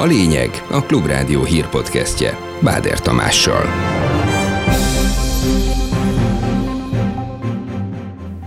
A lényeg a Klubrádió hírpodcastje Báder Tamással.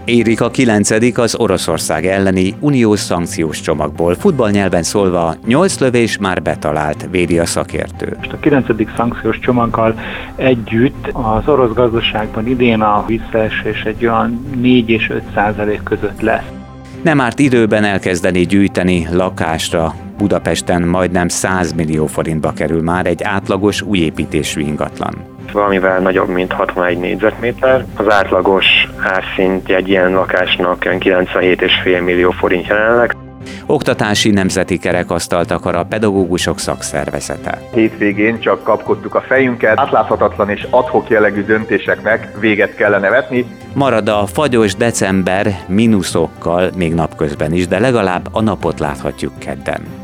Érik a kilencedik az Oroszország elleni uniós szankciós csomagból. Futballnyelven szólva 8 lövés már betalált, védi a szakértő. Most a kilencedik szankciós csomaggal együtt az orosz gazdaságban idén a visszaesés egy olyan 4 és 5 százalék között lesz. Nem árt időben elkezdeni gyűjteni lakásra. Budapesten majdnem 100 millió forintba kerül már egy átlagos újépítésű ingatlan valamivel nagyobb, mint 61 négyzetméter. Az átlagos árszintje egy ilyen lakásnak 97,5 millió forint jelenleg. Oktatási Nemzeti Kerekasztalt akar a pedagógusok szakszervezete. Hétvégén csak kapkodtuk a fejünket, átláthatatlan és adhok jellegű döntéseknek véget kellene vetni. Marad a fagyos december mínuszokkal még napközben is, de legalább a napot láthatjuk kedden.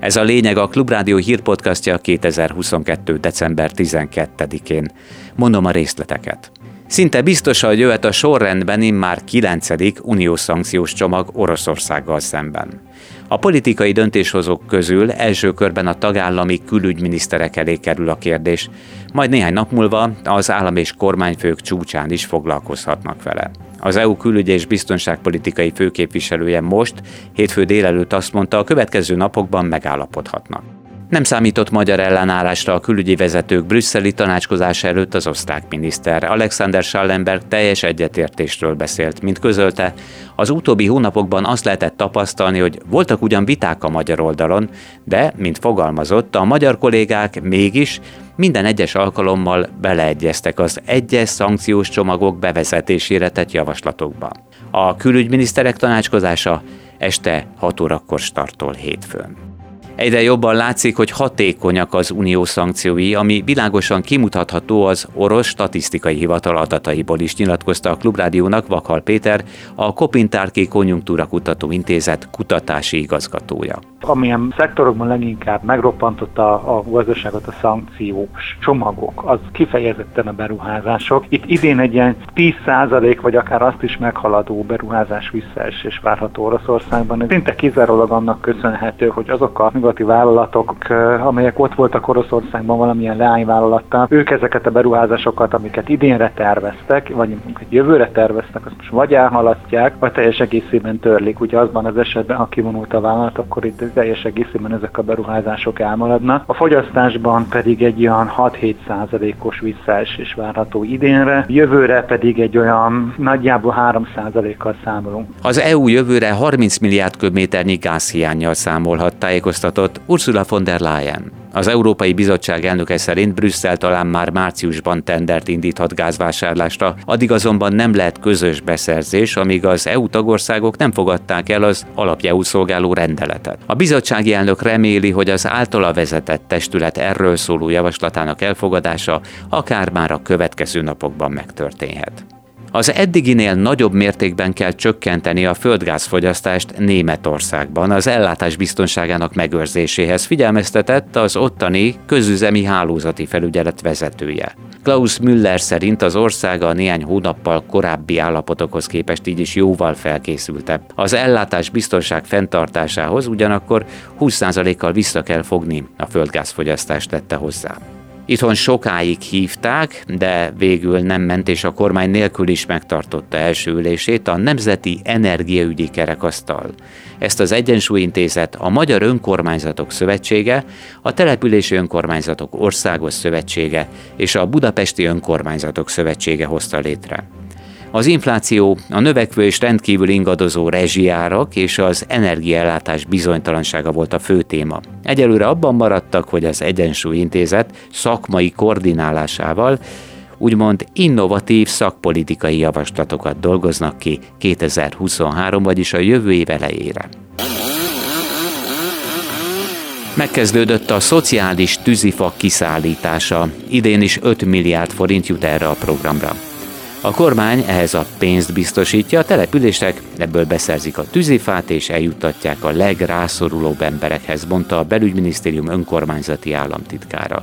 Ez a lényeg a Klubrádió hírpodcastja 2022. december 12-én. Mondom a részleteket. Szinte biztos, hogy jöhet a sorrendben immár 9. uniós szankciós csomag Oroszországgal szemben. A politikai döntéshozók közül első körben a tagállami külügyminiszterek elé kerül a kérdés, majd néhány nap múlva az állam és kormányfők csúcsán is foglalkozhatnak vele. Az EU külügy és biztonságpolitikai főképviselője most, hétfő délelőtt azt mondta, a következő napokban megállapodhatnak. Nem számított magyar ellenállásra a külügyi vezetők brüsszeli tanácskozása előtt az osztrák miniszter. Alexander Schallenberg teljes egyetértésről beszélt, mint közölte. Az utóbbi hónapokban azt lehetett tapasztalni, hogy voltak ugyan viták a magyar oldalon, de, mint fogalmazott, a magyar kollégák mégis minden egyes alkalommal beleegyeztek az egyes szankciós csomagok bevezetésére tett javaslatokba. A külügyminiszterek tanácskozása este 6 órakor startol hétfőn. Egyre jobban látszik, hogy hatékonyak az unió szankciói, ami világosan kimutatható az orosz statisztikai hivatal adataiból is nyilatkozta a Klubrádiónak Vakhal Péter, a Kopintárki Konjunktúra Kutató Intézet kutatási igazgatója. Amilyen szektorokban leginkább megroppantotta a gazdaságot a szankciós csomagok, az kifejezetten a beruházások. Itt idén egy ilyen 10% vagy akár azt is meghaladó beruházás visszaesés várható Oroszországban. Ez szinte kizárólag annak köszönhető, hogy azok a nyugati vállalatok, amelyek ott voltak Oroszországban valamilyen leányvállalattal, ők ezeket a beruházásokat, amiket idénre terveztek, vagy amiket jövőre terveztek, azt most vagy elhalasztják, vagy teljes egészében törlik. Ugye azban az esetben, ha kivonult a vállalat, akkor itt teljes egészében ezek a beruházások elmaradnak. A fogyasztásban pedig egy olyan 6-7 százalékos visszaesés várható idénre, jövőre pedig egy olyan nagyjából 3 százalékkal számolunk. Az EU jövőre 30 milliárd köbméternyi gázhiányjal számolhat, tájékoztat javaslatot Ursula von der Leyen. Az Európai Bizottság elnöke szerint Brüsszel talán már márciusban tendert indíthat gázvásárlásra, addig azonban nem lehet közös beszerzés, amíg az EU tagországok nem fogadták el az alapjául szolgáló rendeletet. A bizottsági elnök reméli, hogy az általa vezetett testület erről szóló javaslatának elfogadása akár már a következő napokban megtörténhet. Az eddiginél nagyobb mértékben kell csökkenteni a földgázfogyasztást Németországban az ellátás biztonságának megőrzéséhez figyelmeztetett az ottani közüzemi hálózati felügyelet vezetője. Klaus Müller szerint az ország a néhány hónappal korábbi állapotokhoz képest így is jóval felkészültebb. Az ellátás biztonság fenntartásához ugyanakkor 20%-kal vissza kell fogni a földgázfogyasztást tette hozzá. Itthon sokáig hívták, de végül nem ment, és a kormány nélkül is megtartotta első ülését a Nemzeti Energiaügyi Kerekasztal. Ezt az Egyensúlyintézet a Magyar Önkormányzatok Szövetsége, a Települési Önkormányzatok Országos Szövetsége és a Budapesti Önkormányzatok Szövetsége hozta létre. Az infláció, a növekvő és rendkívül ingadozó rezsiárak és az energiaellátás bizonytalansága volt a fő téma. Egyelőre abban maradtak, hogy az Egyensúly Intézet szakmai koordinálásával úgymond innovatív szakpolitikai javaslatokat dolgoznak ki 2023, vagyis a jövő év elejére. Megkezdődött a szociális tűzifa kiszállítása. Idén is 5 milliárd forint jut erre a programra. A kormány ehhez a pénzt biztosítja, a települések ebből beszerzik a tűzifát és eljuttatják a legrászorulóbb emberekhez, mondta a belügyminisztérium önkormányzati államtitkára.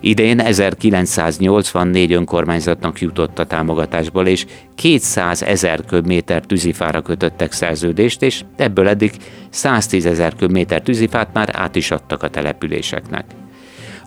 Idén 1984 önkormányzatnak jutott a támogatásból, és 200 ezer köbméter tűzifára kötöttek szerződést, és ebből eddig 110 ezer köbméter tűzifát már át is adtak a településeknek.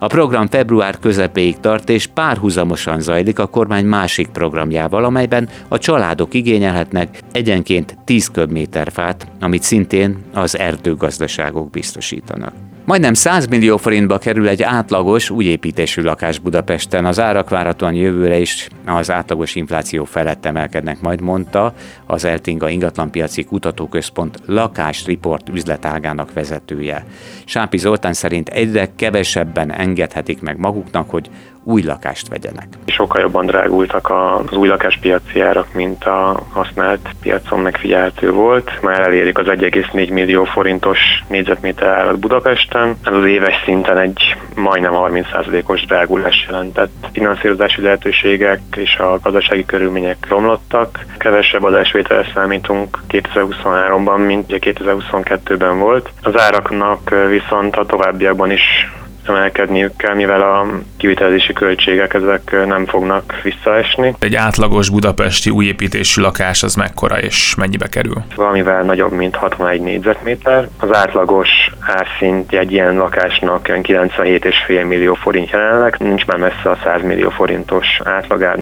A program február közepéig tart, és párhuzamosan zajlik a kormány másik programjával, amelyben a családok igényelhetnek egyenként 10 köbméter fát, amit szintén az erdőgazdaságok biztosítanak. Majdnem 100 millió forintba kerül egy átlagos, új építésű lakás Budapesten. Az árak várhatóan jövőre is az átlagos infláció felett emelkednek, majd mondta az Eltinga ingatlanpiaci kutatóközpont lakásriport üzletágának vezetője. Sápi Zoltán szerint egyre kevesebben engedhetik meg maguknak, hogy új lakást vegyenek. Sokkal jobban drágultak az új lakáspiaci árak, mint a használt piacon megfigyelhető volt. Már elérik az 1,4 millió forintos négyzetméter árat Budapesten. Ez az éves szinten egy majdnem 30%-os drágulás jelentett. Finanszírozási lehetőségek és a gazdasági körülmények romlottak. Kevesebb adásvételre számítunk 2023-ban, mint 2022-ben volt. Az áraknak viszont a továbbiakban is emelkedniük kell, mivel a kivitelezési költségek ezek nem fognak visszaesni. Egy átlagos budapesti újépítésű lakás az mekkora és mennyibe kerül? Valamivel nagyobb, mint 61 négyzetméter. Az átlagos árszint egy ilyen lakásnak 97,5 millió forint jelenleg, nincs már messze a 100 millió forintos átlagár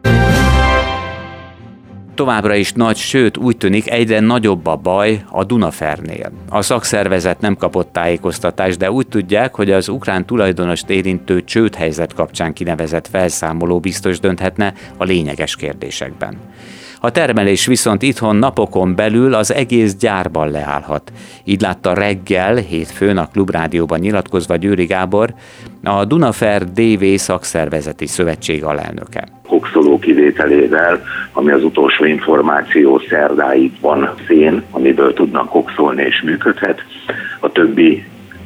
továbbra is nagy, sőt úgy tűnik egyre nagyobb a baj a Dunafernél. A szakszervezet nem kapott tájékoztatást, de úgy tudják, hogy az ukrán tulajdonost érintő csődhelyzet kapcsán kinevezett felszámoló biztos dönthetne a lényeges kérdésekben. A termelés viszont itthon napokon belül az egész gyárban leállhat. Így látta reggel, hétfőn a Klubrádióban nyilatkozva Győri Gábor, a Dunafer DV szakszervezeti szövetség alelnöke. Kokszoló kivételével, ami az utolsó információ szerdáig van szén, amiből tudnak kokszolni és működhet, a többi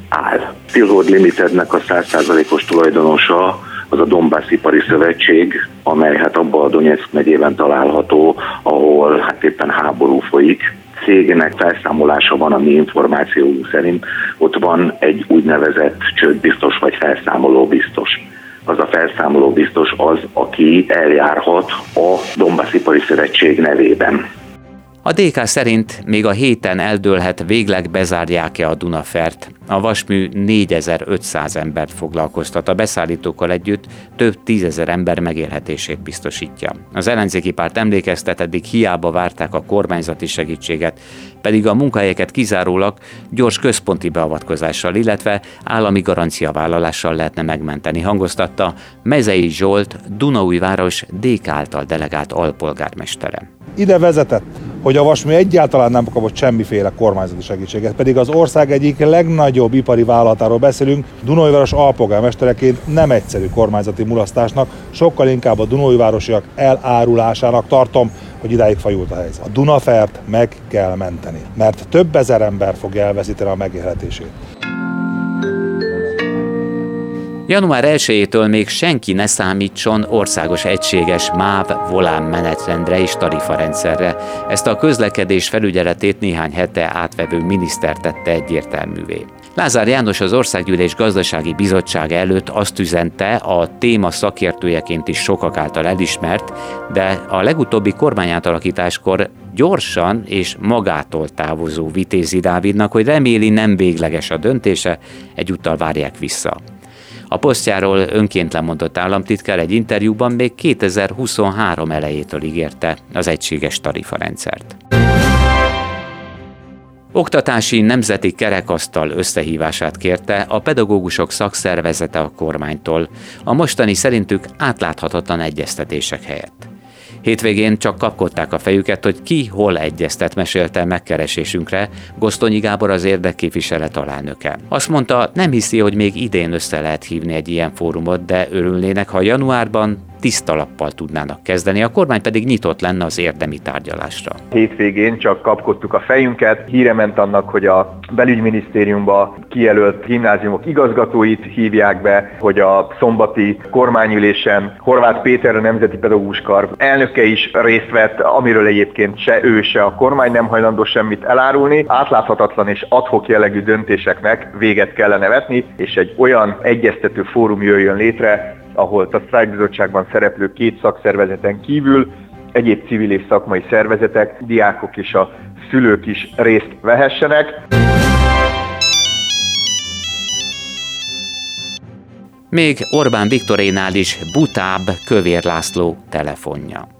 áll. Tilhold Limitednek a 100%-os tulajdonosa az a Donbass Ipari Szövetség, amely hát abban a Donetsk megyében található, ahol hát éppen háború folyik. Cégnek felszámolása van a mi információunk szerint, ott van egy úgynevezett csődbiztos vagy felszámoló biztos az a felszámoló biztos az, aki eljárhat a Donbass Ipari Szövetség nevében. A DK szerint még a héten eldőlhet végleg bezárják-e a Dunafert. A vasmű 4500 embert foglalkoztat, a beszállítókkal együtt több tízezer ember megélhetését biztosítja. Az ellenzéki párt emlékeztet, eddig hiába várták a kormányzati segítséget, pedig a munkahelyeket kizárólag gyors központi beavatkozással, illetve állami garanciavállalással lehetne megmenteni, hangoztatta Mezei Zsolt, Dunaújváros DK által delegált alpolgármestere. Ide vezetett, hogy a Vasmű egyáltalán nem kapott semmiféle kormányzati segítséget, pedig az ország egyik legnagyobb ipari vállalatáról beszélünk, Dunajváros alpolgármestereként nem egyszerű kormányzati mulasztásnak, sokkal inkább a Dunajvárosiak elárulásának tartom, hogy idáig fajult a helyzet. A Dunafert meg kell menteni, mert több ezer ember fog elveszíteni a megélhetését. Január 1-től még senki ne számítson országos egységes MÁV volán menetrendre és tarifarendszerre. Ezt a közlekedés felügyeletét néhány hete átvevő miniszter tette egyértelművé. Lázár János az Országgyűlés Gazdasági Bizottsága előtt azt üzente, a téma szakértőjeként is sokak által elismert, de a legutóbbi kormányátalakításkor gyorsan és magától távozó Vitézi Dávidnak, hogy reméli nem végleges a döntése, egyúttal várják vissza. A posztjáról önként lemondott államtitkár egy interjúban még 2023 elejétől ígérte az egységes tarifarendszert. Oktatási Nemzeti Kerekasztal összehívását kérte a pedagógusok szakszervezete a kormánytól, a mostani szerintük átláthatatlan egyeztetések helyett. Hétvégén csak kapkodták a fejüket, hogy ki hol egyeztet, mesélte megkeresésünkre Gosztonyi Gábor az érdekképviselet alánöke. Azt mondta, nem hiszi, hogy még idén össze lehet hívni egy ilyen fórumot, de örülnének, ha januárban tiszta lappal tudnának kezdeni, a kormány pedig nyitott lenne az érdemi tárgyalásra. Hétvégén csak kapkodtuk a fejünket, híre ment annak, hogy a belügyminisztériumba kijelölt gimnáziumok igazgatóit hívják be, hogy a szombati kormányülésen Horváth Péter a Nemzeti Pedagógus Kar elnöke is részt vett, amiről egyébként se ő, se a kormány nem hajlandó semmit elárulni. Átláthatatlan és adhok jellegű döntéseknek véget kellene vetni, és egy olyan egyeztető fórum jöjjön létre, ahol a sztrájkbizottságban szereplő két szakszervezeten kívül egyéb civil és szakmai szervezetek, diákok és a szülők is részt vehessenek. Még Orbán Viktorénál is butább Kövér László telefonja.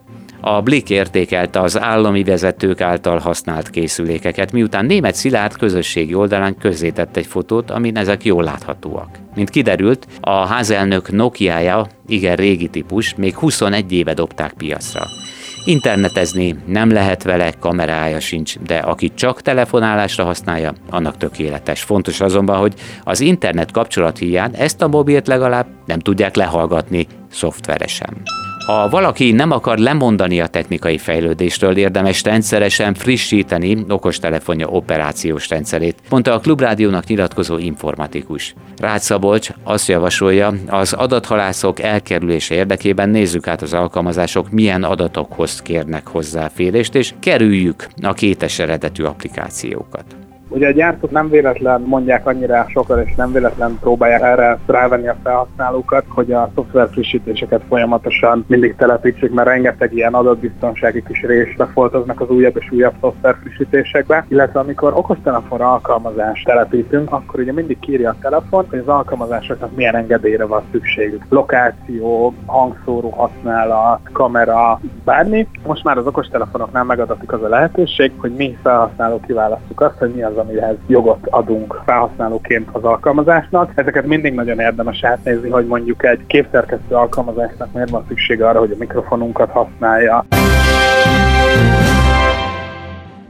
A Blik értékelte az állami vezetők által használt készülékeket, miután német Szilárd közösségi oldalán közzétett egy fotót, amin ezek jól láthatóak. Mint kiderült, a házelnök Nokia-ja igen régi típus, még 21 éve dobták piacra. Internetezni nem lehet vele, kamerája sincs, de aki csak telefonálásra használja, annak tökéletes. Fontos azonban, hogy az internet kapcsolat hiány ezt a mobilt legalább nem tudják lehallgatni szoftveresen. Ha valaki nem akar lemondani a technikai fejlődésről, érdemes rendszeresen frissíteni okostelefonja operációs rendszerét, mondta a Klubrádiónak nyilatkozó informatikus. Rácz Szabolcs azt javasolja, az adathalászok elkerülése érdekében nézzük át az alkalmazások, milyen adatokhoz kérnek hozzáférést, és kerüljük a kétes eredetű applikációkat. Ugye a gyártók nem véletlen mondják annyira sokan, és nem véletlen próbálják erre rávenni a felhasználókat, hogy a szoftver frissítéseket folyamatosan mindig telepítsék, mert rengeteg ilyen adatbiztonsági kis rés befoltoznak az újabb és újabb szoftver frissítésekbe, illetve amikor okostelefonra alkalmazást telepítünk, akkor ugye mindig kírja a telefon, hogy az alkalmazásoknak milyen engedélyre van szükségük. Lokáció, hangszóró használat, kamera, bármi. Most már az okostelefonoknál megadatik az a lehetőség, hogy mi felhasználók kiválasztjuk azt, hogy mi az, amihez jogot adunk felhasználóként az alkalmazásnak. Ezeket mindig nagyon érdemes átnézni, hogy mondjuk egy képszerkesztő alkalmazásnak miért van szüksége arra, hogy a mikrofonunkat használja.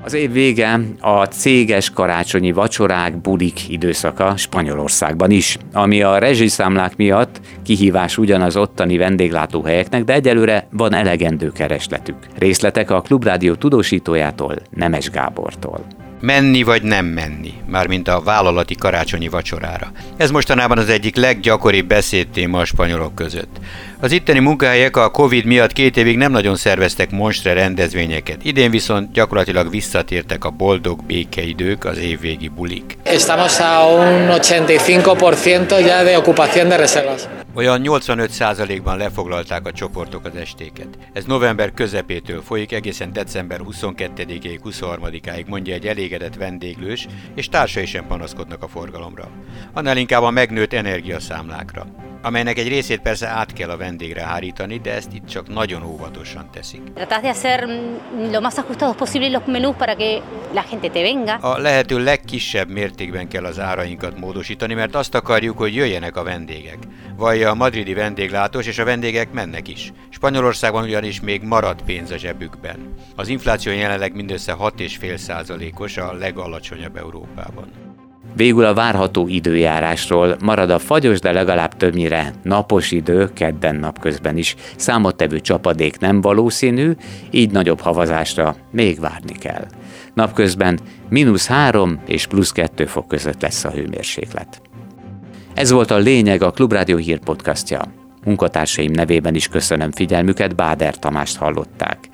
Az év vége a céges karácsonyi vacsorák, bulik időszaka Spanyolországban is, ami a rezsiszámlák miatt kihívás ugyanaz ottani vendéglátóhelyeknek, de egyelőre van elegendő keresletük. Részletek a Klubrádió tudósítójától, Nemes Gábortól menni vagy nem menni, mármint a vállalati karácsonyi vacsorára. Ez mostanában az egyik leggyakoribb beszédtéma a spanyolok között. Az itteni munkahelyek a Covid miatt két évig nem nagyon szerveztek monstre rendezvényeket, idén viszont gyakorlatilag visszatértek a boldog békeidők, az évvégi bulik. Estamos a un 85% ya de ocupación de reservas. Olyan 85%-ban lefoglalták a csoportok az estéket. Ez november közepétől folyik egészen december 22-ig, 23-áig, mondja egy elégedett vendéglős, és társai sem panaszkodnak a forgalomra. Annál inkább a megnőtt energiaszámlákra amelynek egy részét persze át kell a vendégre hárítani, de ezt itt csak nagyon óvatosan teszik. A lehető legkisebb mértékben kell az árainkat módosítani, mert azt akarjuk, hogy jöjjenek a vendégek. Vallja a madridi vendéglátós, és a vendégek mennek is. Spanyolországban ugyanis még marad pénz a zsebükben. Az infláció jelenleg mindössze 6,5 százalékos, a legalacsonyabb Európában. Végül a várható időjárásról marad a fagyos, de legalább többnyire napos idő, kedden napközben is. Számottevő csapadék nem valószínű, így nagyobb havazásra még várni kell. Napközben mínusz 3 és plusz 2 fok között lesz a hőmérséklet. Ez volt a lényeg a Klubrádió hírpodcastja. Munkatársaim nevében is köszönöm figyelmüket, Báder Tamást hallották.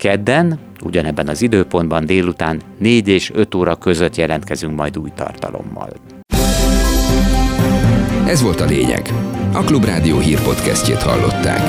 Kedden, ugyanebben az időpontban délután 4 és 5 óra között jelentkezünk majd új tartalommal. Ez volt a lényeg. A Klubrádió hírpodcastjét hallották.